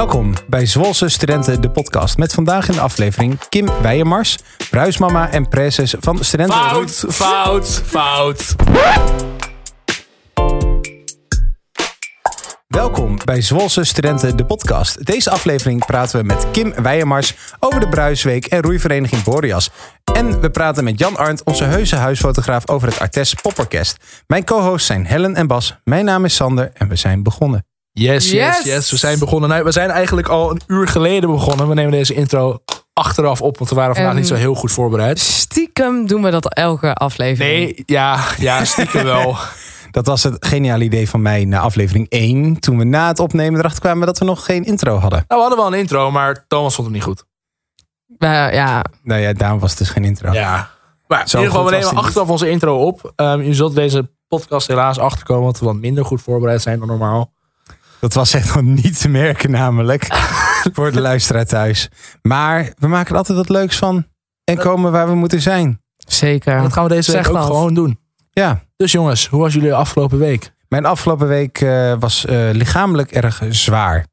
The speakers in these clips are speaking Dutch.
Welkom bij Zwolse Studenten, de podcast. Met vandaag in de aflevering Kim Weijemars, bruismama en prinses van Studenten. Fout, fout, fout. Welkom bij Zwolse Studenten, de podcast. Deze aflevering praten we met Kim Weijemars over de Bruisweek en roeivereniging Boreas. En we praten met Jan Arndt, onze heuse huisfotograaf, over het Artes Poppercast. Mijn co-hosts zijn Helen en Bas. Mijn naam is Sander en we zijn begonnen. Yes, yes, Yes. yes. We zijn begonnen. Nou, we zijn eigenlijk al een uur geleden begonnen. We nemen deze intro achteraf op, want we waren vandaag En- niet zo heel goed voorbereid. Stiekem doen we dat elke aflevering. Nee, ja, ja, stiekem wel. Dat was het geniale idee van mij na aflevering 1. Toen we na het opnemen erachter kwamen dat we nog geen intro hadden. Nou, we hadden wel een intro, maar Thomas vond hem niet goed. We- ja, Nou ja, daarom was het dus geen intro. Ja. Maar in ieder geval, we nemen achteraf onze intro op. Ehm u zult deze podcast helaas achterkomen, want we wat minder goed voorbereid zijn dan normaal. Dat was echt nog niet te merken namelijk. voor de luisteraar thuis. Maar we maken er altijd wat leuks van. En komen waar we moeten zijn. zeker. Dat gaan we deze week Zeg ook dat. gewoon doen. Ja, Dus jongens, hoe was jullie afgelopen week? mijn afgelopen week eh, was eh, lichamelijk erg zwaar.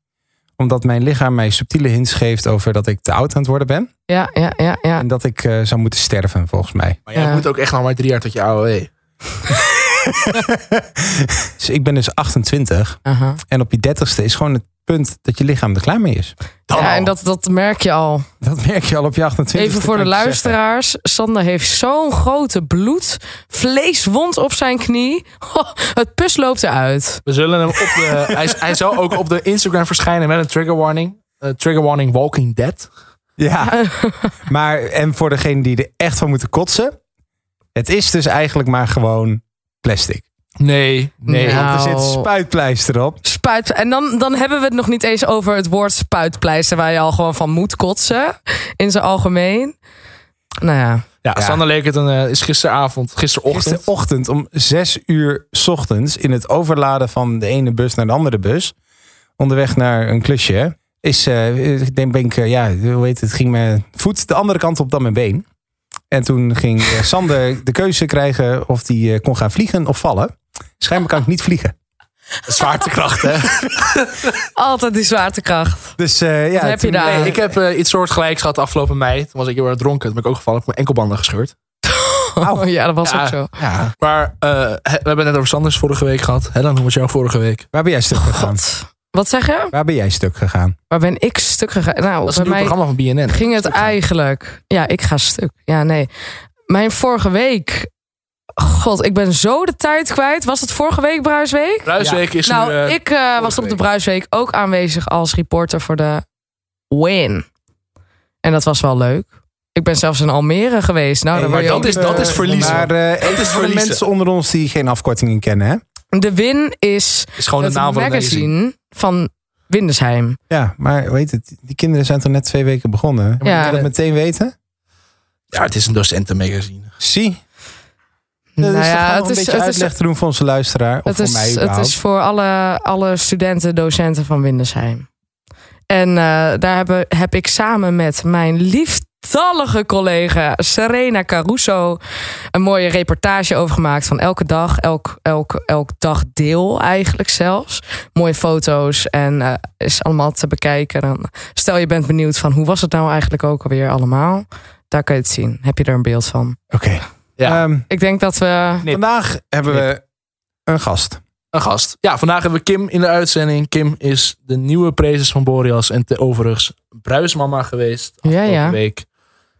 Omdat mijn lichaam mij subtiele hints geeft over dat ik te oud aan het worden ben. Ja, ja, ja, ja. En dat ik eh, zou moeten sterven volgens mij. Maar jij Ja. moet ook echt nog maar drie jaar tot je AOW. Dus ik ben dus 28. Aha. En op je dertigste is gewoon het punt dat je lichaam er klaar mee is. Dan ja, al. en dat, dat merk je al. Dat merk je al op je 28 Even voor de luisteraars. Sander heeft zo'n grote bloed, vleeswond op zijn knie. Het pus loopt eruit. We zullen hem op de. hij, hij zal ook op de Instagram verschijnen met een trigger warning. Eh, trigger warning Walking Dead. Ja, maar en voor degene die er echt van moeten kotsen. Het is dus eigenlijk maar gewoon plastic. Nee, nee. Ja. Want er Nou. zit spuitpleister op. Spuit. En dan, dan hebben we het nog niet eens over het woord spuitpleister, waar je al gewoon van moet kotsen. In zijn algemeen. Nou ja. Ja, Ja. Sander leek het een, eh, is gisteravond, gisterochtend. Gisterochtend om 6 uur 's ochtends in het overladen van de ene bus naar de andere bus. Onderweg naar een klusje. Is, eh, ik denk, ben ik, eh, ja, hoe heet het, ging mijn voet de andere kant op dan mijn been. En toen ging eh, Sander de keuze krijgen of hij eh, kon gaan vliegen of vallen. Schijnbaar kan ik niet vliegen. Zwaartekracht, hè? Altijd die zwaartekracht. Dus eh, ja, heb je daar? Nee, ik heb eh, iets soortgelijks gehad afgelopen mei. Toen was ik heel erg dronken. Toen ben ik ook gevallen. Ik heb mijn enkelbanden gescheurd. Oh, ja, dat was ook zo. Ja. Maar eh, we hebben het net over Sanders vorige week gehad. Helen, hoe was jouw vorige week? Waar ben jij stuk gegaan? Wat zeg je? Waar ben jij stuk gegaan? Waar ben ik stuk gegaan? Nou, Dat is bij mij programma van BNN. ging het Stuk gaan. eigenlijk... Ja, ik ga stuk. Ja, nee. Mijn vorige week... God, ik ben zo de tijd kwijt. Was het vorige week Bruisweek? Bruisweek is Nou, nu... eh, ik eh, was op de week. Bruisweek ook aanwezig als reporter voor de Win. En dat was wel leuk. Ik ben zelfs in Almere geweest. Nou, dan Hey, maar ook dat is- dat is verliezen. Maar eh, voor de verliezen. mensen onder ons die geen afkortingen kennen, hè? De Win is is gewoon de het naam van het magazine. magazine van Windesheim. Ja, maar hoe heet het? Die kinderen zijn toch net twee weken begonnen? Ja. Moet je dat meteen weten? Ja, het is een docentenmagazine. Zie. Dat Nou is toch ja, gewoon het een is- beetje het is- uitleg te doen voor onze luisteraar. Of Het voor is, mij het überhaupt. is voor alle, alle studenten, docenten van Windesheim. En eh, daar heb, heb ik samen met mijn lieftallige collega Serena Caruso een mooie reportage over gemaakt van elke dag, elk, elk, elk dagdeel eigenlijk zelfs. Mooie foto's en eh, is allemaal te bekijken. Dan, stel je bent benieuwd van hoe was het nou eigenlijk ook alweer allemaal. Daar kan je het zien. Heb je er een beeld van. Oké. Ja. Ehm, Ik denk dat we... Vandaag hebben we een gast. Een gast. Ja, vandaag hebben we Kim in de uitzending. Kim is de nieuwe prezes van Boreas. En te overigens bruismama geweest. Ja, afgelopen ja. Week.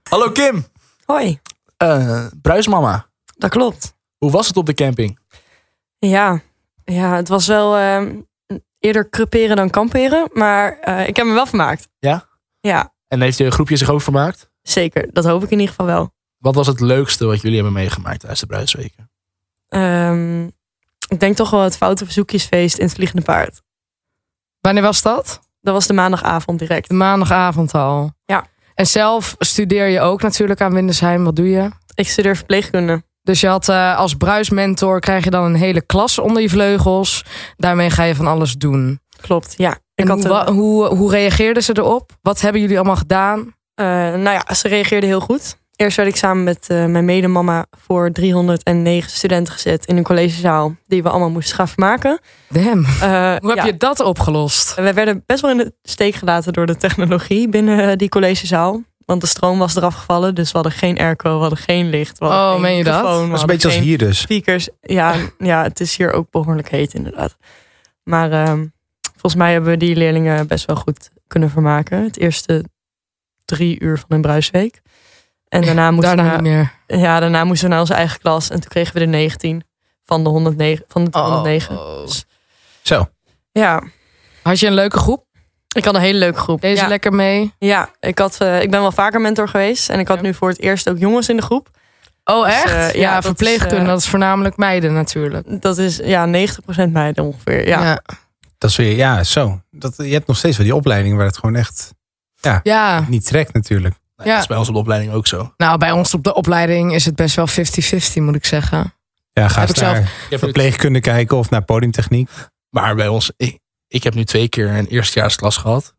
Hallo Kim. Hoi, Eh, bruismama. dat klopt. Hoe was het op de camping? Ja, ja het was wel ehm, eerder creperen dan kamperen, maar eh, ik heb me wel vermaakt. Ja? Ja, En heeft je groepje zich ook vermaakt? zeker. Dat hoop ik in ieder geval wel. Wat was het leukste wat jullie hebben meegemaakt tijdens de bruisweken? Ehm, ik denk toch wel het foute verzoekjesfeest in het Vliegende Paard. Wanneer was dat? Dat was de maandagavond direct. Maandagavond al. Ja. En zelf studeer je ook natuurlijk aan Windesheim. Wat doe je? Ik studeer verpleegkunde. Dus je had eh, als bruismentor krijg je dan een hele klas onder je vleugels. Daarmee ga je van alles doen. Klopt, ja. Ik En had, hoe, wa- hoe, hoe reageerden ze erop? Wat hebben jullie allemaal gedaan? eh, nou ja, ze reageerden heel goed. Eerst werd ik samen met eh, mijn medemama voor 309 studenten gezet in een collegezaal. Die we allemaal moesten gaan vermaken. Damn. Eh, Hoe heb ja. je dat opgelost? We werden best wel in de steek gelaten door de technologie binnen eh, die collegezaal. Want de stroom was eraf gevallen, dus we hadden geen airco, we hadden geen licht. We hadden Oh, geen meen je dat? Dat is een hadden beetje als geen hier dus. speakers. Ja, ja, het is hier ook behoorlijk heet inderdaad. Maar ehm, volgens mij hebben we die leerlingen best wel goed kunnen vermaken. Het eerste drie uur van een bruisweek. En daarna moesten, Daarna we, niet meer. ja, daarna moesten we naar onze eigen klas. En toen kregen we de 19 van de 109. Van de 109. Oh. Zo. Ja, Had je een leuke groep? ik had een hele leuke groep. Deze ja. lekker mee? Ja, ik, had, eh, ik ben wel vaker mentor geweest. En ik had Ja. nu voor het eerst ook jongens in de groep. Oh, Dus, echt? eh, ja, ja, dat verpleegkunde, is, eh, dat is voornamelijk meiden natuurlijk. Dat is ja, 90% meiden ongeveer. Ja. Dat is weer, ja, zo. Dat, je hebt nog steeds wel die opleiding waar het gewoon echt Ja. niet trekt natuurlijk. Nou, Ja. Dat is bij ons op de opleiding ook zo. nou bij ons op de opleiding is het best wel 50-50 moet ik zeggen. Ja, ga Heb eens ik zelf- naar verpleegkunde kijken of naar podiumtechniek. Maar bij ons, ik, ik heb nu twee keer een eerstejaarsklas gehad.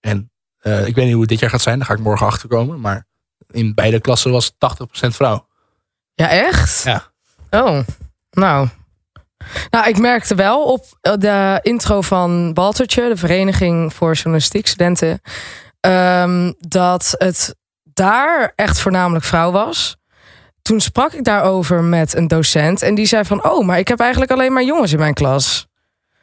En eh, ik weet niet hoe het dit jaar gaat zijn, daar ga ik morgen achter komen. Maar in beide klassen was 80% vrouw. Ja, echt? Ja. Oh, nou. Nou, ik merkte wel op de intro van Baltertje, de Vereniging voor Journalistiek Studenten, ehm, dat het daar echt voornamelijk vrouw was. Toen sprak ik daarover met een docent en die zei van, oh, maar ik heb eigenlijk alleen maar jongens in mijn klas.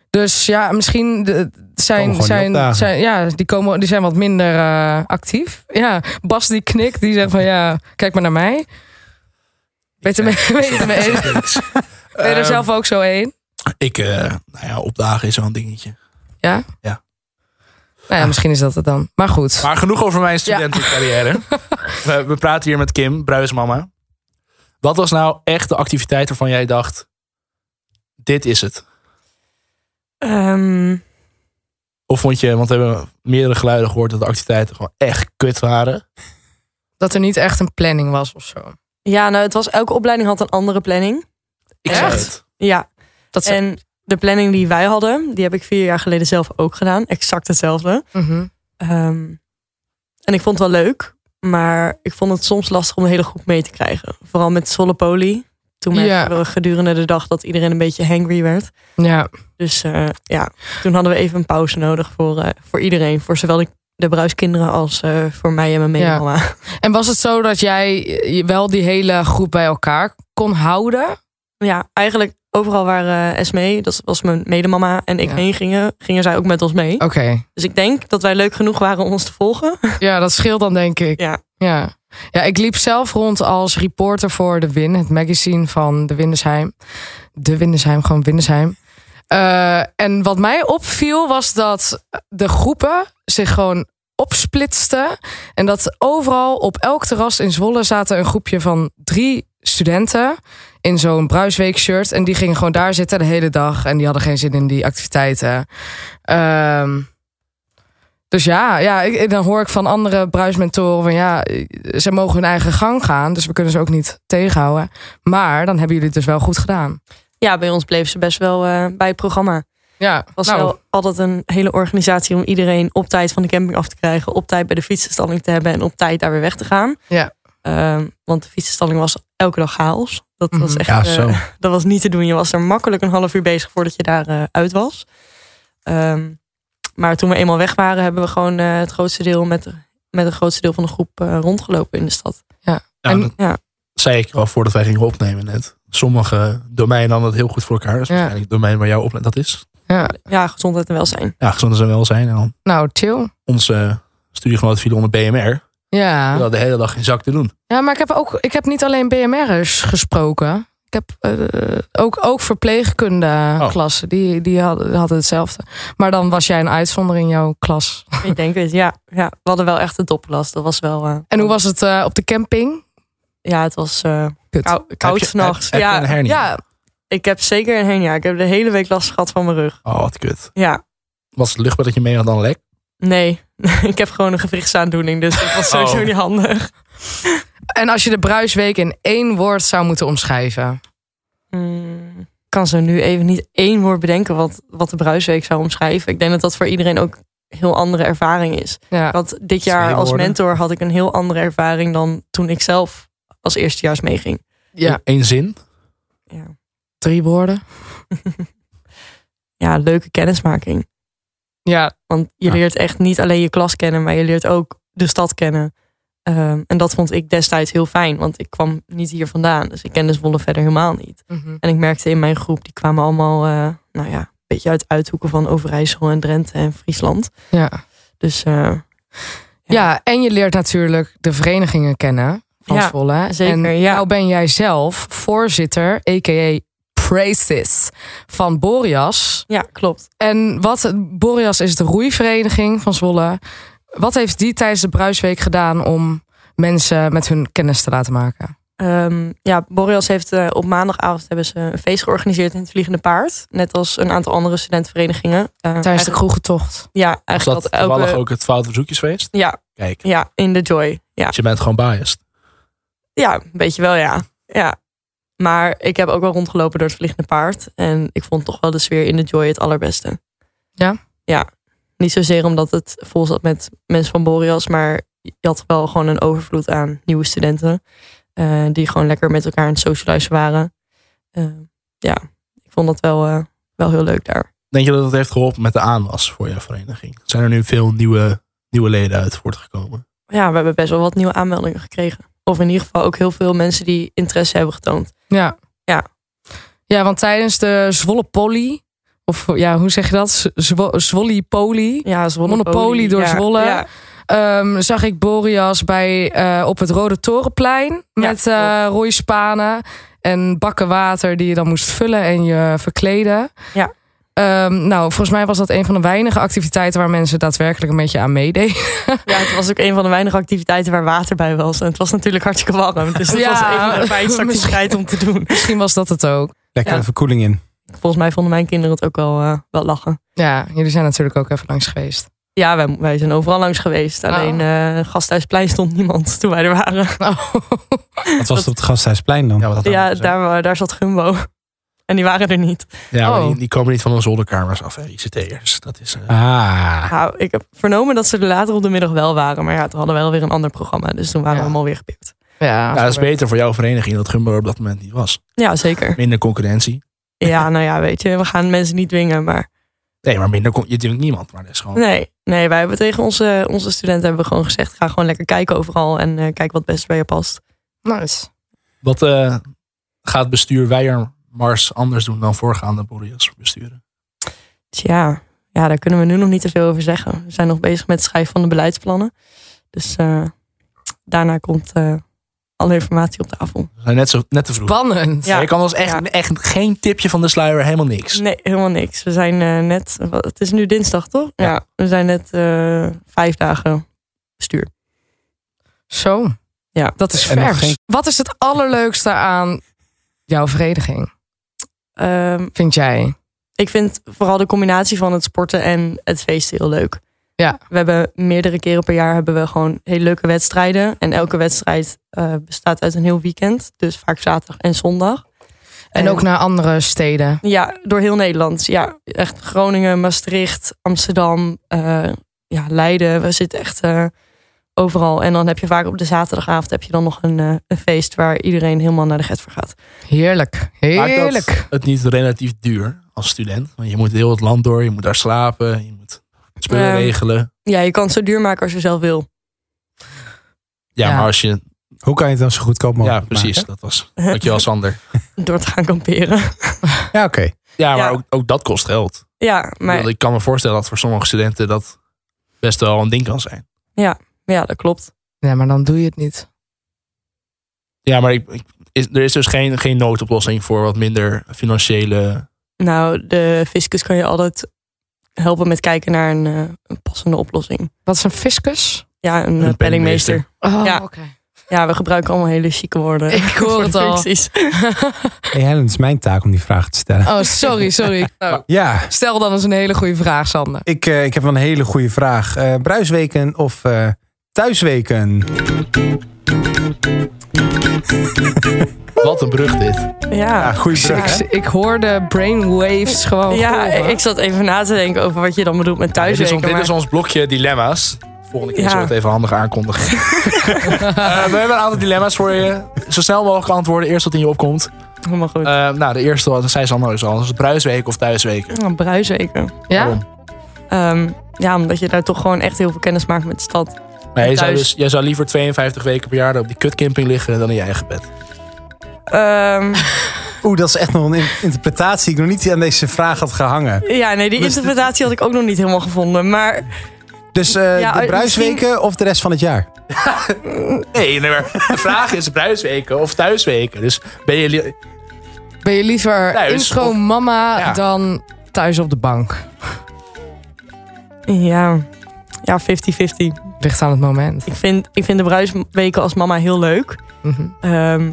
Dus ja, misschien de- zijn, zijn, zijn, ja, die, komen, die zijn wat minder eh, actief. Ja, Bas die knikt, die zegt van ja, kijk maar naar mij. Weet je, het mee eens? Ben je er Ehm, zelf ook zo een? Ik, eh, nou ja, opdagen is een dingetje. Ja? Ja. Nou ja, misschien is dat het dan. Maar goed. Maar genoeg over mijn studentencarrière. we, we praten hier met Kim, Bruismama. Wat was nou echt de activiteit waarvan jij dacht... Dit is het? Ehm, Of vond je, want we hebben meerdere geluiden gehoord... dat de activiteiten gewoon echt kut waren. Dat er niet echt een planning was of zo. ja, nou, het was, elke opleiding had een andere planning. Ik Echt? zei het. Ja, Dat en de planning die wij hadden, die heb ik vier jaar geleden zelf ook gedaan. Exact hetzelfde. Mhm. Ehm, en ik vond het wel leuk, maar ik vond het soms lastig om een hele groep mee te krijgen. Vooral met Zwolle Poly. Toen merkten Ja. we gedurende de dag dat iedereen een beetje hangry werd. Ja. Dus eh, ja, toen hadden we even een pauze nodig voor, eh, voor iedereen. Voor zowel de, de bruiskinderen als eh, voor mij en mijn Ja. medemama. En was het zo dat jij wel die hele groep bij elkaar kon houden? Ja, eigenlijk overal waar eh Esmee, dat was mijn medemama en ik Ja. heen gingen, gingen zij ook met ons mee. Oké. Dus ik denk dat wij leuk genoeg waren om ons te volgen. Ja, dat scheelt dan denk ik. Ja. Ja. Ja, ik liep zelf rond als reporter voor De Win, het magazine van de Windesheim. De Windesheim, gewoon Windesheim. Eh, en wat mij opviel was dat de groepen zich gewoon opsplitsten. En dat overal op elk terras in Zwolle zaten een groepje van drie studenten in zo'n Bruisweek shirt. En die gingen gewoon daar zitten de hele dag. En die hadden geen zin in die activiteiten. Ehm, dus ja, ja ik, dan hoor ik van andere bruismentoren van ja, ze mogen hun eigen gang gaan. Dus we kunnen ze ook niet tegenhouden. Maar dan hebben jullie het dus wel goed gedaan. Ja, bij ons bleef ze best wel eh, bij het programma. Ja, was nou, wel altijd een hele organisatie om iedereen op tijd van de camping af te krijgen. Op tijd bij de fietsenstalling te hebben en op tijd daar weer weg te gaan. Ja. Ehm, want de fietsenstalling was elke dag chaos. Dat was Mhm. echt Ja, eh, dat was niet te doen. Je was er makkelijk een half uur bezig voordat je daar eh, uit was. Ehm, maar toen we eenmaal weg waren, hebben we gewoon eh, het grootste deel met, met het grootste deel van de groep eh, rondgelopen in de stad. Ja, En- dat ja. zei ik al voordat wij gingen opnemen net. Sommige domeinen hadden het heel goed voor elkaar. Dat is Ja. waarschijnlijk het domein waar jouw opleiding dat is. ja. Ja, gezondheid en welzijn. Ja, gezond en welzijn. En dan nou chill. onze studiegenoot viel onder BMR. Ja. had de hele dag geen zak te doen. ja, maar ik heb ook ik heb niet alleen BMR'ers gesproken. Ik heb eh, ook, ook verpleegkunde-klassen. Die, die hadden, hadden hetzelfde. Maar dan was jij een uitzondering in jouw klas. Ik denk het, ja, ja. We hadden wel echt de doppellast. Dat was wel... eh, En hoe was het eh, op de camping? Ja, het was eh koud heb- heb je Ja, een hernia? Ja, ik heb zeker een hernia. Ik heb de hele week last gehad van mijn rug. Oh, wat kut. Ja, Was het luchtbed dat je mee had dan lek? Nee. ik heb gewoon een gewrichtsaandoening. Dus dat was sowieso Oh. niet handig. En als je de bruisweek in één woord zou moeten omschrijven. Mm, Ik kan zo nu even niet één woord bedenken wat, wat de bruisweek zou omschrijven. Ik denk dat dat voor iedereen ook heel andere ervaring is. Ja. Had dit jaar als woorden. mentor had ik een heel andere ervaring dan toen ik zelf als eerstejaars meeging. ja. Eén zin. Ja. Drie woorden. ja, leuke kennismaking. Ja, Want je Ja. leert echt niet alleen je klas kennen, maar je leert ook de stad kennen. Ehm, en dat vond ik destijds heel fijn, want ik kwam niet hier vandaan. Dus ik kende Zwolle verder helemaal niet. Mhm. En ik merkte in mijn groep, die kwamen allemaal, eh, nou ja, een beetje uit uithoeken van Overijssel en Drenthe en Friesland. ja. Dus eh, Ja. en je leert natuurlijk de verenigingen kennen van Ja, Zwolle. zeker, En nou ben jij zelf voorzitter, a.k.a. Praises, van Boreas. ja, klopt. En wat, Boreas is de roeivereniging van Zwolle. Wat heeft die tijdens de Bruisweek gedaan om mensen met hun kennis te laten maken? Ehm, ja, Boreas heeft eh, op maandagavond hebben ze een feest georganiseerd in het Vliegende Paard. Net als een aantal andere studentenverenigingen. Eh, Tijdens de kroegentocht. Ja, Was eigenlijk dat dat toevallig elke... ook het foute verzoekjesfeest? Ja, Kijk, ja, in de Joy. Ja. dus je bent gewoon biased. ja, een beetje wel, ja. ja. Maar ik heb ook wel rondgelopen door het Vliegende Paard. En ik vond toch wel de sfeer in de Joy het allerbeste. Ja? Ja. Niet zozeer omdat het vol zat met mensen van Boreas. Maar je had wel gewoon een overvloed aan nieuwe studenten. eh, die gewoon lekker met elkaar aan het socializen waren. Eh, ja, ik vond dat wel, eh, wel heel leuk daar. Denk je dat het heeft geholpen met de aanwas voor jouw vereniging? Zijn er nu veel nieuwe, nieuwe leden uit voortgekomen? Ja, we hebben best wel wat nieuwe aanmeldingen gekregen. Of in ieder geval ook heel veel mensen die interesse hebben getoond. Ja. Ja. Ja, want tijdens de Zwolle Poly, of ja, hoe zeg je dat? Zwo Zwolly Poly, Ja, Zwolle Monopoly door ja, Zwolle. Ja, ehm, zag ik Boreas bij, eh, op het Rode Torenplein met eh roeispanen en bakken water die je dan moest vullen en je verkleden. Ja. Ehm, nou, volgens mij was dat een van de weinige activiteiten waar mensen daadwerkelijk een beetje aan meededen. Ja, het was ook een van de weinige activiteiten waar water bij was. En het was natuurlijk hartstikke warm. Dus het Ja, was een van de fijnste activiteiten om te doen. Misschien was dat het ook. Lekker Ja. verkoeling in. Volgens mij vonden mijn kinderen het ook wel, eh, wel lachen. Ja, jullie zijn natuurlijk ook even langs geweest. Ja, wij, wij zijn overal langs geweest. Alleen eh Gasthuisplein stond niemand toen wij er waren. Oh. Wat was het op het Gasthuisplein dan? Ja, daar zat Gumbo. En die waren er niet. ja maar Oh. die, die komen niet van de zolderkamers af, hè, ICT'ers. Dat is... eh, Ah, Nou, ik heb vernomen dat ze er later op de middag wel waren. Maar ja, toen hadden we wel weer een ander programma. Dus toen waren Ja. we allemaal weer gepikt. Ja, ja, dat is beter voor jouw vereniging dat Gumbo op dat moment niet was. Ja, zeker. Minder concurrentie. Ja, nou ja, weet je. We gaan mensen niet dwingen. Maar Nee, maar minder je dwingt niemand. Maar dat is gewoon... nee, nee wij hebben tegen onze, onze studenten hebben we gewoon gezegd... ga gewoon lekker kijken overal. En eh, kijk wat best bij je past. Nice. Wat eh, gaat bestuur Weijer-Mars anders doen dan voorgaande Boreas besturen? Tja, ja, daar kunnen we nu nog niet te veel over zeggen. We zijn nog bezig met het schrijven van de beleidsplannen. Dus eh, daarna komt eh, alle informatie op tafel. We zijn net, zo, net te vroeg. Spannend. Ja. je kan ons echt, Ja. echt geen tipje van de sluier, helemaal niks. Nee, helemaal niks. We zijn eh, net, het is nu dinsdag toch? Ja, we zijn net eh, vijf dagen bestuur. Zo. Ja. Dat is vers. geen- Wat is het allerleukste aan jouw vereniging, Ehm, vind jij? ik vind vooral de combinatie van het sporten en het feesten heel leuk. Ja. We hebben meerdere keren per jaar hebben we gewoon hele leuke wedstrijden. En elke wedstrijd eh, bestaat uit een heel weekend. Dus vaak zaterdag en zondag. En ook naar andere steden. Ja, door heel Nederland. Ja, echt Groningen, Maastricht, Amsterdam, eh, ja, Leiden. We zitten echt eh, overal. En dan heb je vaak op de zaterdagavond heb je dan nog een, eh, een feest waar iedereen helemaal naar de get voor gaat. Heerlijk. Maakt Heerlijk. dat het niet relatief duur als student? Want je moet heel het land door, je moet daar slapen, je moet spullen Ehm, regelen. Ja, je kan het zo duur maken als je zelf wil. Ja, ja. maar als je... hoe kan je het dan zo goedkoop mogelijk Ja, precies. maken? Dat was... Dankjewel, Sander. Door te gaan kamperen. Ja, oké. Ja, maar Ja. Ook, ook dat kost geld. Ja, Ik maar Ik kan me voorstellen dat voor sommige studenten dat best wel een ding kan zijn. ja, dat klopt. Ja, maar dan doe je het niet. Ja, maar ik, ik- is, er is dus geen, geen noodoplossing voor wat minder financiële... Nou, de fiscus kan je altijd helpen met kijken naar een, eh, een passende oplossing. Wat is een fiscus? Ja, een, Een eh, penningmeester. Oh, Ja. oké. Ja, we gebruiken allemaal hele chique woorden. Ik hoor het al. functies. Hey Helen, het is mijn taak om die vraag te stellen. Oh, sorry, sorry. Nou, Ja, stel dan eens een hele goede vraag, Sander. ik, eh, ik heb een hele goede vraag. Eh, bruisweken of eh, thuisweken? Wat een brug dit. Ja, goede Ik, ik hoorde brainwaves gewoon ja golven. ik zat even na te denken over wat je dan bedoelt met dit is, thuiswerken. ons, dit maar- is ons blokje dilemma's. Volgende keer Ja. zullen we het even handig aankondigen. Eh, we hebben een aantal dilemma's voor je. Zo snel mogelijk antwoorden. Eerst wat in je opkomt. Helemaal goed. Eh, nou, de eerste, dat zei Sander dus al. Is het bruisweken of thuisweken? Oh, bruisweken. ja? Waarom? Ehm, ja, omdat je daar toch gewoon echt heel veel kennis maakt met de stad. Nee, jij zou, dus, jij zou liever 52 weken per jaar op die kutcamping liggen dan in je eigen bed. Ehm, Oeh, dat is echt nog een in- interpretatie die ik nog niet aan deze vraag had gehangen. ja, nee, die Dus dit- interpretatie had ik ook nog niet helemaal gevonden. Maar Dus eh, Ja, de eh, bruisweken of de rest van het jaar? Nee, nee maar de vraag is bruisweken of thuisweken. Dus ben je... li- Ben je liever Thuis intro of- mama Ja. dan thuis op de bank? ja, ja 50-50. Ligt aan het moment. Ik vind, ik vind de bruisweken als mama heel leuk. Mhm. Ehm,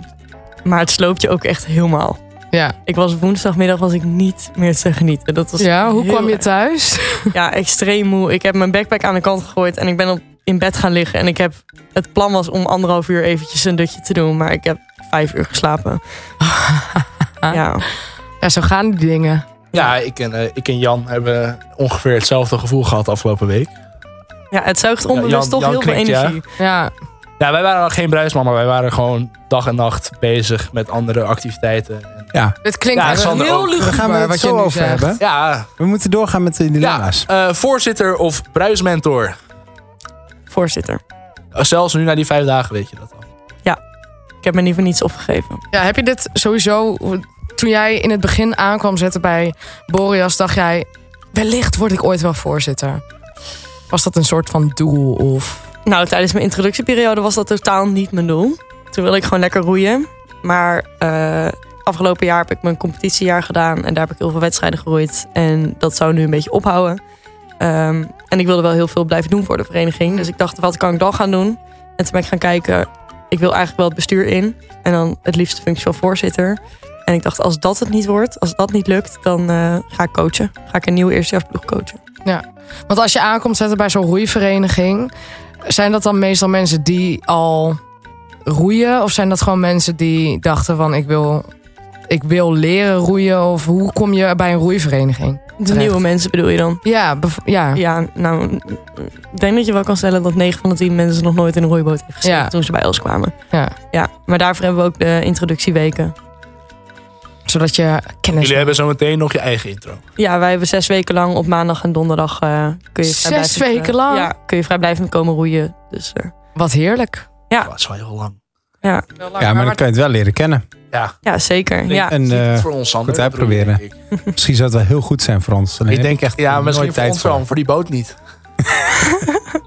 maar het sloopt je ook echt helemaal. Ja. Ik was woensdagmiddag was ik niet meer te genieten. Dat was ja, hoe kwam je erg. thuis? Ja, extreem moe. Ik heb mijn backpack aan de kant gegooid en ik ben op, in bed gaan liggen. En ik heb, het plan was om anderhalf uur eventjes een dutje te doen. Maar ik heb vijf uur geslapen. ja. Ja, zo gaan die dingen. Ja, ik en, eh, ik en Jan hebben ongeveer hetzelfde gevoel gehad afgelopen week. Ja, het zuigt onbewust Jan- toch Jan heel veel knikt, ja. energie. Ja, Ja, wij waren geen bruismama. Wij waren gewoon dag en nacht bezig met andere activiteiten. En- Ja, het klinkt Ja, echt Sander heel luguber daar gaan we het wat je zo nu over zegt. hebben. Ja, We moeten doorgaan met de dilemma's. ja eh, voorzitter of bruismentor. Voorzitter. Eh, Zelfs nu na die vijf dagen weet je dat al. Ik heb me liever niets opgegeven. Ja, heb je dit sowieso... Toen jij in het begin aankwam zetten bij Boreas, dacht jij... Wellicht word ik ooit wel voorzitter. Was dat een soort van doel of... Nou, tijdens mijn introductieperiode was dat totaal niet mijn doel. Toen wilde ik gewoon lekker roeien. Maar eh, afgelopen jaar heb ik mijn competitiejaar gedaan. En daar heb ik heel veel wedstrijden geroeid. En dat zou nu een beetje ophouden. Ehm, en ik wilde wel heel veel blijven doen voor de vereniging. Dus ik dacht, wat kan ik dan gaan doen? En toen ben ik gaan kijken. Ik wil eigenlijk wel het bestuur in. En dan het liefst de functie van voorzitter. En ik dacht, als dat het niet wordt, als dat niet lukt, dan eh, ga ik coachen. Ga ik een nieuwe eerstejaarsploeg coachen. Want als je aankomt zetten bij zo'n roeivereniging... zijn dat dan meestal mensen die al roeien? Of zijn dat gewoon mensen die dachten van... ik wil, ik wil leren roeien? Of hoe kom je bij een roeivereniging? De Terecht. nieuwe mensen bedoel je dan? Ja, ja. Ja, nou, ik denk dat je wel kan stellen dat 9 van de 10 mensen nog nooit in een roeiboot heeft gezeten Ja. toen ze bij ons kwamen. Ja. ja. Maar daarvoor hebben we ook de introductieweken. Zodat je kennis Jullie hebben zo meteen nog je eigen intro. Ja, wij hebben zes weken lang op maandag en donderdag eh, kun je Zes vrijblijvend, eh, weken lang? Ja, kun je vrijblijvend komen roeien. Dus eh, Wat heerlijk. Ja. Dat is wel heel lang. Ja, maar dan kan je het wel leren kennen. Ja, ja, zeker. Ja. En eh, het voor ons, goed ik, uitproberen. misschien zou het wel heel goed zijn voor ons. Alleen Ik denk echt Ja, nooit misschien voor tijd ons wel, voor die boot niet.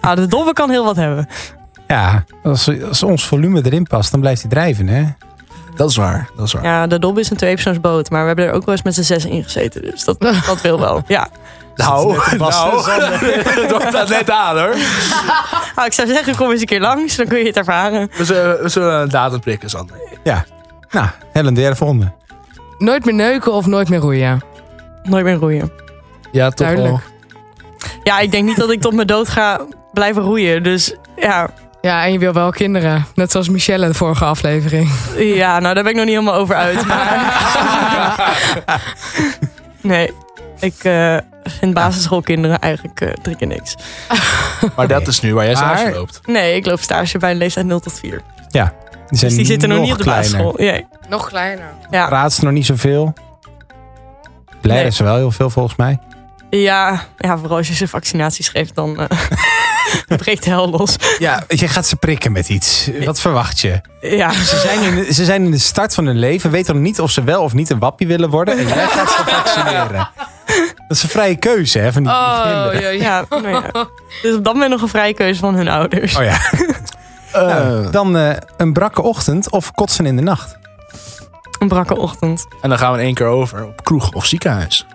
Ah, de dobbe kan heel wat hebben. Ja, als, als ons volume erin past, dan blijft hij drijven, hè? Dat is waar, dat is waar. Ja, de dobbe is een tweepersoonsboot. Maar we hebben er ook wel eens met z'n zes in gezeten. Dus dat, dat wil wel. Ja. Nou, nou, dat net aan hoor. Ah, ik zou zeggen, kom eens een keer langs. Dan kun je het ervaren. We zullen, we zullen een datum prikken, Sander. Nou, Helen, de derde volgende. Nooit meer neuken of nooit meer roeien. Nooit meer roeien. Ja, toch Duidelijk. wel. Ja, ik denk niet dat ik tot mijn dood ga blijven roeien. Dus ja, Ja, en je wil wel kinderen. Net zoals Michelle in de vorige aflevering. ja nou daar ben ik nog niet helemaal over uit. Maar... nee, ik eh, vind basisschoolkinderen eigenlijk eh, drie keer niks. Maar dat is nu waar jij Maar- stage loopt. Nee, ik loop stage bij een leeftijd 0 tot 4. Die, zijn Dus die zitten nog niet op de kleiner. basisschool. Nee. Nog kleiner. Ja. Praat ze nog niet zoveel. Leiden Nee. ze wel heel veel volgens mij. Ja, ja, vooral als je ze vaccinaties geeft, dan eh, breekt de hel los. Ja, je gaat ze prikken met iets. Wat verwacht je? Ja, Ze zijn, in de, ze zijn in de start van hun leven, weten nog niet of ze wel of niet een wappie willen worden. En jij gaat ze vaccineren. Dat is een vrije keuze hè, van die Oh, kinderen. ja, ja. ja, nou ja. Dus op dat moment nog een vrije keuze van hun ouders. Oh ja. Eh, Nou, dan eh, een brakke ochtend of kotsen in de nacht. Een brakke ochtend. en dan gaan we in één keer over op kroeg of ziekenhuis.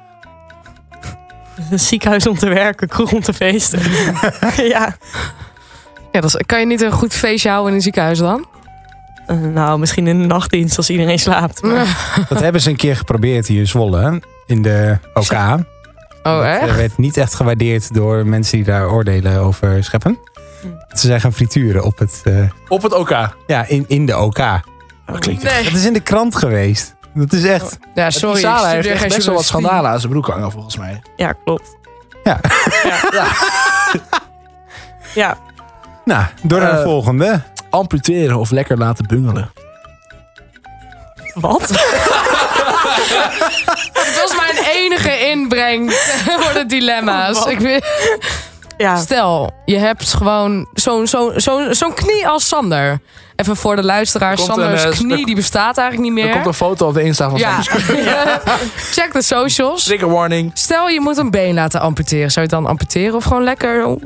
Een ziekenhuis om te werken, kroeg om te feesten. ja. Ja, dat is, kan je niet een goed feestje houden in een ziekenhuis dan? Eh, nou, misschien in de nachtdienst als iedereen slaapt. maar- Dat hebben ze een keer geprobeerd hier in Zwolle. hè, In de OK. Oh, Dat echt? eh, werd niet echt gewaardeerd door mensen die daar oordelen over scheppen. Hm. Ze zijn gaan frituren op het... eh, Op het OK. ja, in, in de OK. Dat klinkt Nee. Het is in de krant geweest. Dat is echt... Ja, sorry. Sala heeft echt geen best wel wat schandalen aan zijn broek hangen, volgens mij. Ja, klopt. Ja. Ja. ja. Nou, door naar de Eh, volgende. Amputeren of lekker laten bungelen. Wat? Het was mijn enige inbreng voor de dilemma's. Ik weet, Ja. stel, je hebt gewoon zo'n zo, zo, zo'n knie als Sander. Even voor de luisteraars. Er komt Sanders een, eh, knie er- die bestaat eigenlijk niet Er meer. komt een foto op de Insta van ja. Sander. Check de socials. Trigger warning. Stel je moet een been laten amputeren. Zou je het dan amputeren of gewoon lekker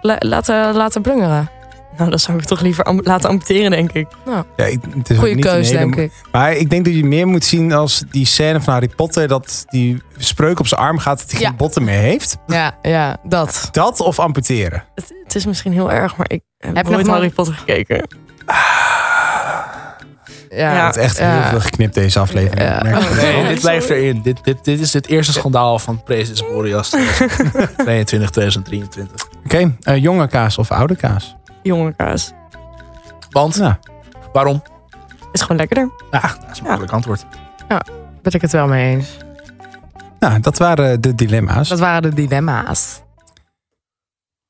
la- laten, laten blungeren? Nou, dan zou ik toch liever am- laten amputeren, denk ik. Ja, ik- het is ook Goeie niet keus, hele- denk ik. Maar ik denk dat je meer moet zien als die scène van Harry Potter... dat die spreuk op zijn arm gaat dat hij Ja. geen botten meer heeft. Ja, ja, dat. Dat of amputeren? Het, het is misschien heel erg, maar ik heb, Heb nooit Harry Potter gekeken. Ja, Ja. Het is echt ja. heel veel geknipt deze aflevering. Ja. Nee, dit blijft erin. Dit, dit, dit is het eerste schandaal van Prezes Boreas 2022, 2023. Oké, eh, jonge kaas of oude kaas? Jonge kaas. Want, Nou, waarom? Is gewoon lekkerder. Ja, dat is een makkelijk antwoord. Ben ik het wel mee eens. nou, dat waren de dilemma's. Dat waren de dilemma's.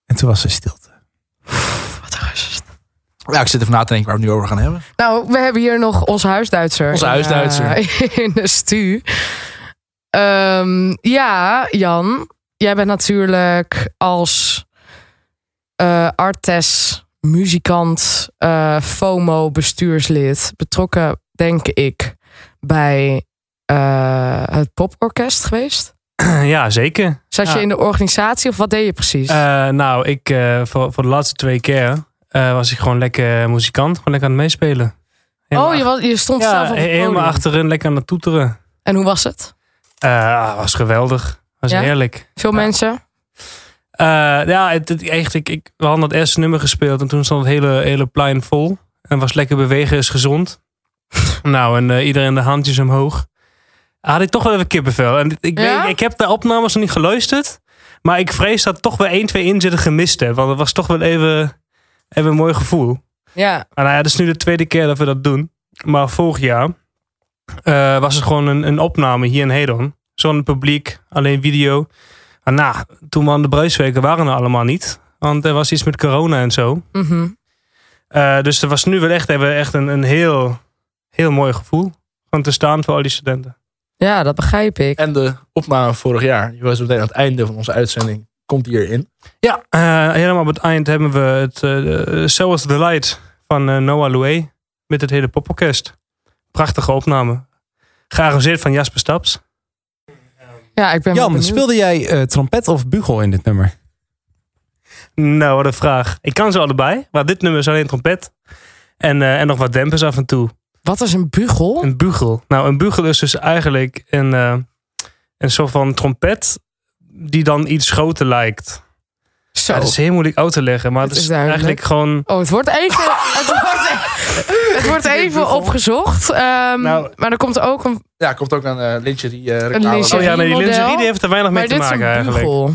En toen was er stilte. Wat een rust. Ja, ik zit even na te denken waar we het nu over gaan hebben. Nou, we hebben hier nog onze huisduitser. Onze in, huisduitser. eh, in de stu. Ehm, ja, Jan. Jij bent natuurlijk als eh artes, muzikant, eh, FOMO bestuurslid betrokken, denk ik, bij eh, het poporkest geweest. Ja, zeker. Zat je in de organisatie of wat deed je precies? Eh, nou, ik, voor, voor de laatste twee keer was ik gewoon lekker muzikant. Gewoon lekker aan het meespelen. oh, je, was, je stond ja, zelf op het helemaal achterin lekker aan het toeteren. En hoe was het? Eh, was geweldig. Was Ja? heerlijk. Veel mensen? Eh, ja, het, het- echt, ik, ik, we hadden het eerste nummer gespeeld en toen stond het hele, hele plein vol. En was lekker bewegen is gezond. nou, en eh, iedereen de handjes omhoog. Had ik toch wel even kippenvel. En ik, Ja? ik heb de opnames nog niet geluisterd. Maar ik vrees dat toch wel 1, 2 in zitten gemist heb. Want het was toch wel even, even een mooi gevoel. Ja. Maar nou ja, het is nu de tweede keer dat we dat doen. Maar vorig jaar eh, was het gewoon een, een opname hier in Hedon. Zonder publiek, alleen video. Maar nou, toen we aan de bruisweken waren er allemaal niet. Want er was iets met corona en zo. Mhm. Eh, dus er was nu wel echt, even echt een, een heel, heel mooi gevoel. Gewoon te staan voor al die studenten. Ja, dat begrijp ik. En de opname vorig jaar, die was meteen aan het einde van onze uitzending, komt hierin. Ja, eh, helemaal op het eind hebben we het uh, So Was The Light van eh, Noah Loué. Met het hele poporkest. Prachtige opname. Gearrangeerd van Jasper Staps. Ja, ik ben Jan, speelde jij eh, trompet of bugel in dit nummer? Nou, wat een vraag. Ik kan ze allebei. Maar dit nummer is alleen trompet. En, eh, en nog wat dempers af en toe. Wat is een bugel? Een bugel. Nou, een bugel is dus eigenlijk een, eh, een soort van trompet. Die dan iets groter lijkt. Zo. Ja, dat is heel moeilijk uit te leggen. Maar Het het, is is, eigenlijk gewoon... Oh, het wordt even, het wordt, even opgezocht. Ehm, Nou. maar er komt ook een. Ja, komt ook een uh, lingerie uh, reclame. lingerie. Oh ja, nee, die lingerie die heeft er weinig mee Maar te dit is maken een eigenlijk. bugel.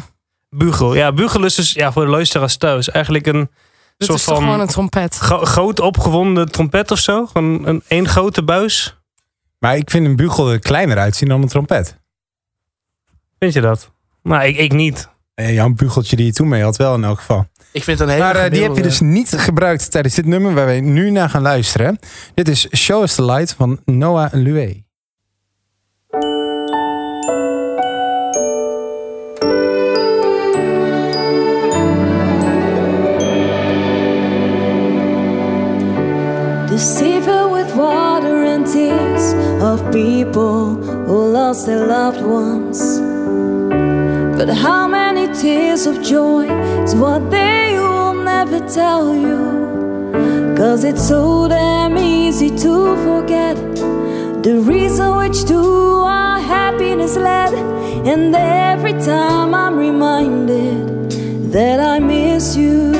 Bugel. Ja, bugel is dus ja, voor de luisteraars thuis eigenlijk een Dit soort is toch van gewoon een trompet. gro- groot opgewonden trompet of zo. Gewoon een één grote buis. Maar ik vind een bugel er kleiner uitzien dan een trompet. Vind je dat? Nou, ik, ik niet. Eh, jouw bugeltje die je toen mee had wel in elk geval. Ik vind het een hele Maar eh, die heb je gemiddelde- dus niet gebruikt tijdens dit nummer waar wij nu naar gaan luisteren. Dit is Show Us The Light van Noah sea filled with water and tears of people who lost their loved ones. But how many tears of joy is what they will never tell you? Cause it's so damn easy to forget the reason which to our happiness led. And every time I'm reminded that I miss you.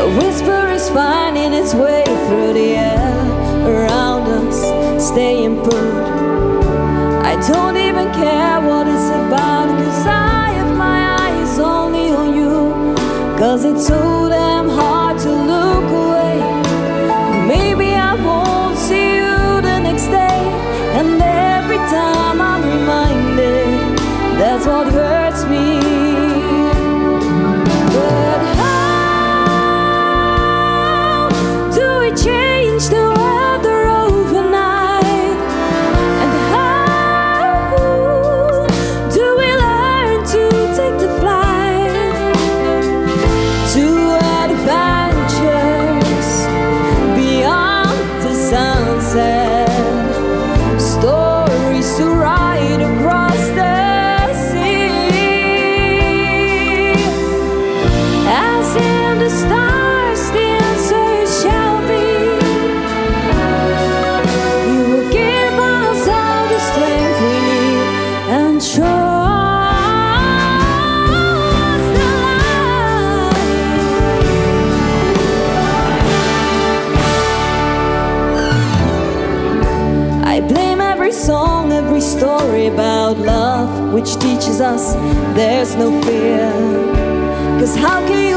A whisper is finding its way through the air around us, staying put. Care what it's about, cause I have my eyes only on you. Cause it's so us there's no fear. Cause how can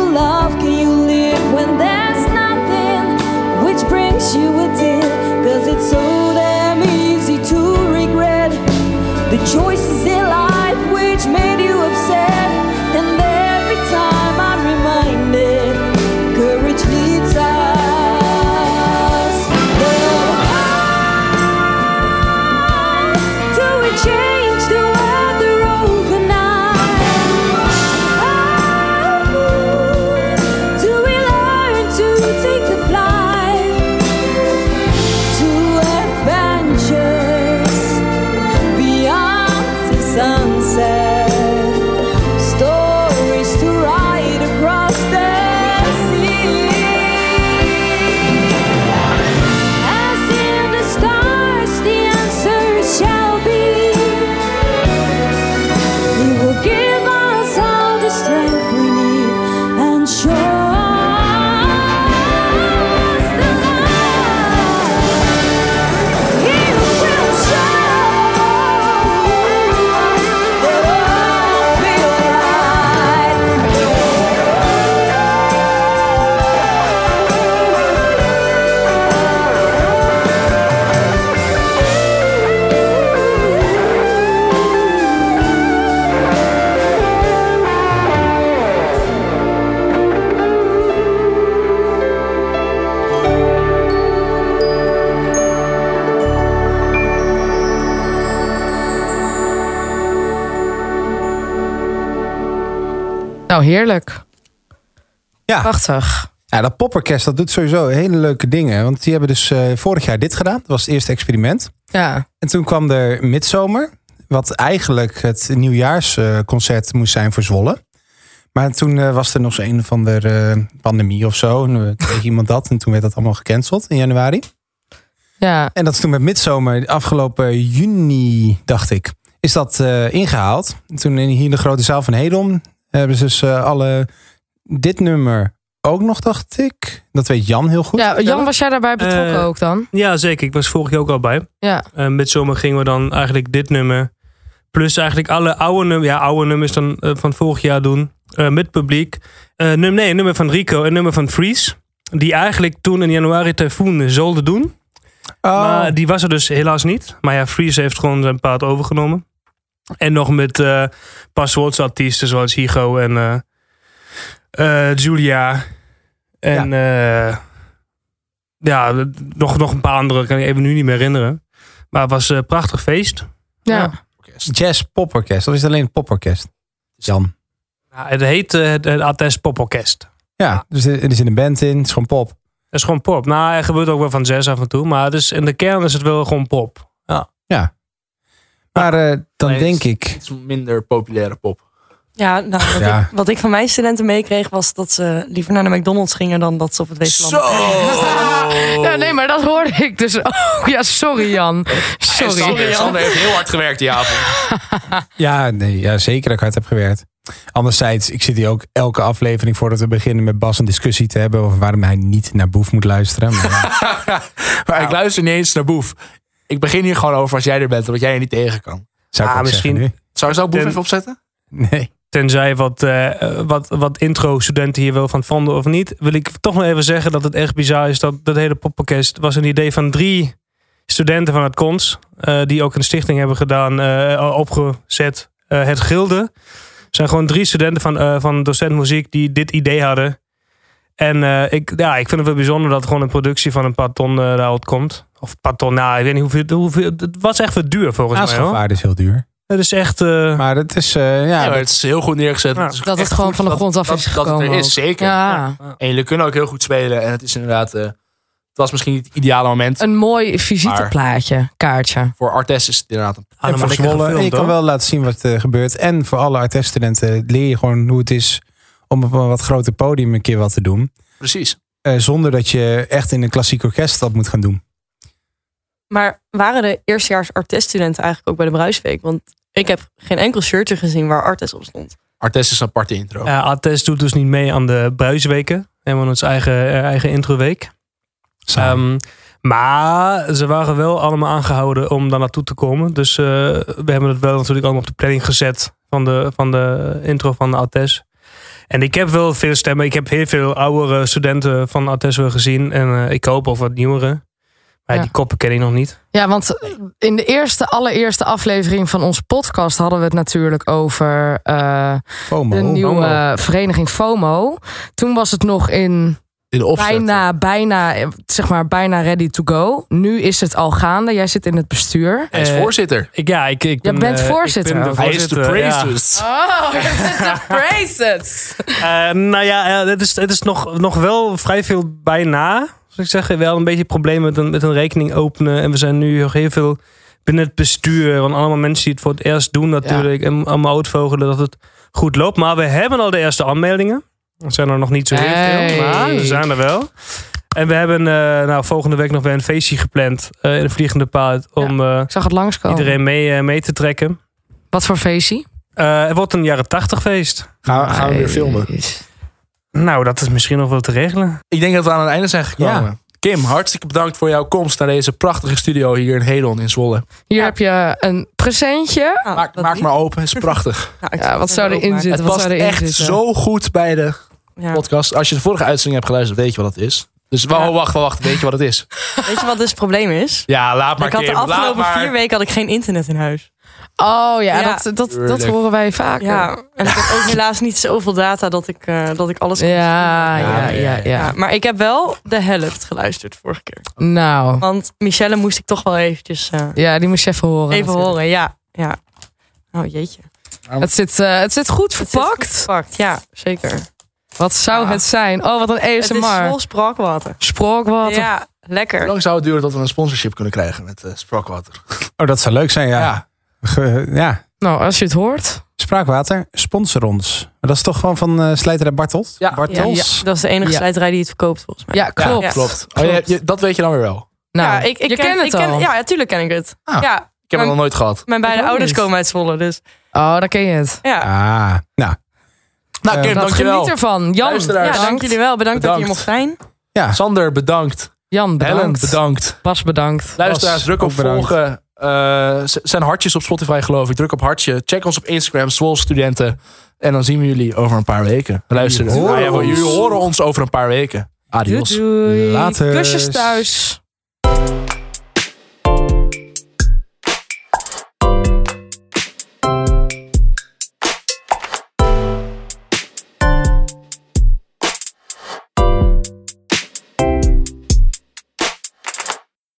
Nou, heerlijk. Ja. Prachtig. Ja, dat popperkerst dat doet sowieso hele leuke dingen. Want die hebben dus eh, vorig jaar dit gedaan. Dat was het eerste experiment. Ja. En toen kwam er Midzomer. Wat eigenlijk het nieuwjaarsconcert moest zijn voor Zwolle. Maar toen eh, was er nog zo'n een of andere eh, pandemie of zo. En uh, kreeg iemand dat. En toen werd dat allemaal gecanceld in januari. Ja. En dat is toen met Midzomer afgelopen juni, dacht ik, is dat eh, ingehaald. En toen in, hier de grote zaal van Hedon hebben ze dus eh, alle dit nummer ook nog, dacht ik. Dat weet Jan heel goed. ja, Jan, was jij daarbij betrokken Eh, ook dan? Ja, zeker. Ik was vorig jaar ook al bij. Ja. Uh, met zomer gingen we dan eigenlijk dit nummer. Plus eigenlijk alle oude nummers. Ja, oude nummers dan eh, van vorig jaar doen. eh, met publiek. Eh, num nee, een nummer van Rico en een nummer van Freeze. Die eigenlijk toen in januari Typhoon zouden doen. Oh, Maar die was er dus helaas niet. Maar ja, Freeze heeft gewoon zijn paard overgenomen. En nog met eh paswoordsartiesten zoals Higo en eh, eh, Julia. En ja, ja nog, nog een paar andere kan ik even nu niet meer herinneren. Maar het was een prachtig feest. Ja. Jazz Poporkest. Of is het alleen het Poporkest? Jan. Ja, het heet het, het Ates Pop Orkest. Ja, dus er zit een band in. Het is gewoon pop. Het is gewoon pop. Nou, er gebeurt ook wel van jazz af en toe. Maar het is, in de kern is het wel gewoon pop. Maar eh, dan Nee, denk het ik... Iets minder populaire pop. Ja, nou, wat, Ja. Ik, wat ik van mijn studenten meekreeg was dat ze liever naar de McDonald's gingen dan dat ze op het Weesland. Ja, nee, maar dat hoorde ik dus ook. Ja, sorry Jan. Sorry. Sander, Sander heeft heel hard gewerkt die avond. Ja, nee, ja, zeker dat ik hard heb gewerkt. Anderzijds, ik zit hier ook elke aflevering voordat we beginnen met Bas een discussie te hebben over waarom hij niet naar Boef moet luisteren. Maar, Maar ik luister niet eens naar Boef. Ik begin hier gewoon over als jij er bent, omdat jij er niet tegen kan. zou ik Ah, misschien- zeggen Zou je zo Boef even opzetten? Nee. Tenzij wat, eh, wat, wat intro-studenten hier wel van vonden of niet. Wil ik toch nog even zeggen dat het echt bizar is. Dat dat hele poporkest was een idee van drie studenten van het KONS. eh, die ook een stichting hebben gedaan, eh, opgezet. Eh, het Gilde. Het zijn gewoon drie studenten van, eh, van docent muziek die dit idee hadden. En eh, ik, ja, ik vind het wel bijzonder dat gewoon een productie van een paar ton eh daaruit komt. Of paar ton, nou, ik weet niet hoeveel. hoeveel het was echt wat duur volgens mij. Aanschafwaarde is heel duur. Het is echt. eh, Maar het is, eh, ja, Ja, maar dat- het is heel goed neergezet. Ja. Het is Dat het gewoon van de dat- grond af dat, is dat gekomen. het er is, zeker. Ja. En jullie kunnen ook heel goed spelen. En het is inderdaad... eh, het was misschien niet het ideale moment. Een mooi visiteplaatje, kaartje. Voor Artes is het inderdaad een en allemaal voor Zwolle. Gefilmd, je kan wel laten zien wat er gebeurt. En voor alle arteststudenten leer je gewoon hoe het is om op een wat groter podium een keer wat te doen. Precies. Eh, zonder dat je echt in een klassiek orkest dat moet gaan doen. Maar waren de eerstejaars arteststudenten eigenlijk ook bij de Bruisweek? Want ik heb geen enkel shirtje gezien waar Artes op stond. Artes is een aparte intro. Ja, Artes doet dus niet mee aan de Bruisweken. Helemaal onze eigen, eh, eigen introweek. Ehm, Maar ze waren wel allemaal aangehouden om daar naartoe te komen. Dus eh, we hebben het wel natuurlijk allemaal op de planning gezet van de, van de intro van de Ates. En ik heb wel veel stemmen. Ik heb heel veel oudere studenten van Ates wel gezien. En eh, ik hoop op wat nieuwere. Ja. die koppen ken ik nog niet. Ja, want in de eerste, allereerste aflevering van onze podcast hadden we het natuurlijk over eh, FOMO. de nieuwe FOMO. vereniging FOMO. Toen was het nog in In bijna, bijna, zeg maar, bijna ready to go. Nu is het al gaande. Jij zit in het bestuur. Hij is Eh, voorzitter. Ik, ja, ik, ik ben, bent eh, voorzitter Ik ben ook. de Hij is de ja. praises. Oh, de praises. Eh, nou ja, het is, het is nog, nog wel vrij veel bijna. Ik zeg, wel een beetje problemen met een, met een rekening openen. En we zijn nu nog heel veel binnen het bestuur. Want allemaal mensen die het voor het eerst doen natuurlijk. En allemaal uitvogelen dat het goed loopt. Maar we hebben al de eerste aanmeldingen. Er zijn er nog niet zo heel Hey. veel, maar ze zijn er wel. En we hebben eh, nou, volgende week nog weer een feestje gepland eh, in een vliegende paard. Om eh, Ik zag het langskomen. iedereen mee, mee te trekken. Wat voor feestje? Eh, het wordt een jaren tachtig feest. Gaan, we- gaan we weer filmen. Nou, dat is misschien nog wel te regelen. Ik denk dat we aan het einde zijn gekomen. Ja. Kim, hartstikke bedankt voor jouw komst naar deze prachtige studio hier in Hedon in Zwolle. Hier heb je een presentje. Nou, maak dat maak maar open, het is prachtig. Ja, wat zou erin zitten? het Wat past zou echt zitten? zo goed bij de Ja. podcast. Als je de vorige uitzending hebt geluisterd, weet je wat het is. Dus wa- Ja. oh, wacht, wacht, wacht, weet je wat het is? Weet je wat dus het probleem is? Ja, laat maar ik had de Kim, afgelopen maar. vier weken had ik geen internet in huis. Oh ja, Ja. dat, dat, dat horen wij vaker. Ja, en ik heb ook helaas niet zoveel data dat ik, eh, dat ik alles kan Ja, ja, ja, ja. Ja, maar ik heb wel de helft geluisterd vorige keer. Nou, Want Michelle moest ik toch wel eventjes eh, ja, die moest je even horen. even natuurlijk. horen. Ja, ja. Oh jeetje. Het zit, eh, het zit goed Het zit goed verpakt. verpakt, ja, zeker. Wat zou Ja. het zijn? Oh, wat een Het is ASMR. vol spraakwater. Ja, Hoe lekker. lang zou het duren dat we een sponsorship kunnen krijgen met uh, Sprookwater? Oh, dat zou leuk zijn, ja. Ja. Ge- ja. Nou, als je het hoort. Spraakwater, sponsor ons. Maar dat is toch gewoon van eh Slijterij Bartels? Ja. Bartels? Dat is de enige Ja. slijterij die het verkoopt volgens mij. Ja, klopt. Ja. Klopt. Oh, je, je- dat weet je dan weer wel. Nou, ja, ik, ik je ken, kent het ik ken. Ja, natuurlijk ken ik het. Ah. Ja, Ik heb het nog nooit gehad. mijn beide ouders niet. komen uit Zwolle, dus Oh, dan ken je het. ja. Ah, nou. Nou, Kim, Dat dankjewel. geniet ervan. Jan, ja, dank bedankt. jullie wel. Bedankt, dat je Bedankt. hier mocht zijn. Ja, Sander, bedankt. Jan, Helen, bedankt. bedankt. Bas, bedankt. Luisteraars, Bas, druk op bedankt. volgen. Eh, zijn hartjes op Spotify geloof ik. Druk op hartje. Check ons op Instagram, Swol Studenten. En dan zien we jullie over een paar weken. Luister, Jullie horen nou ja, ons. jullie horen ons over een paar weken. Doei, Adios. doei. Later. Kusjes thuis.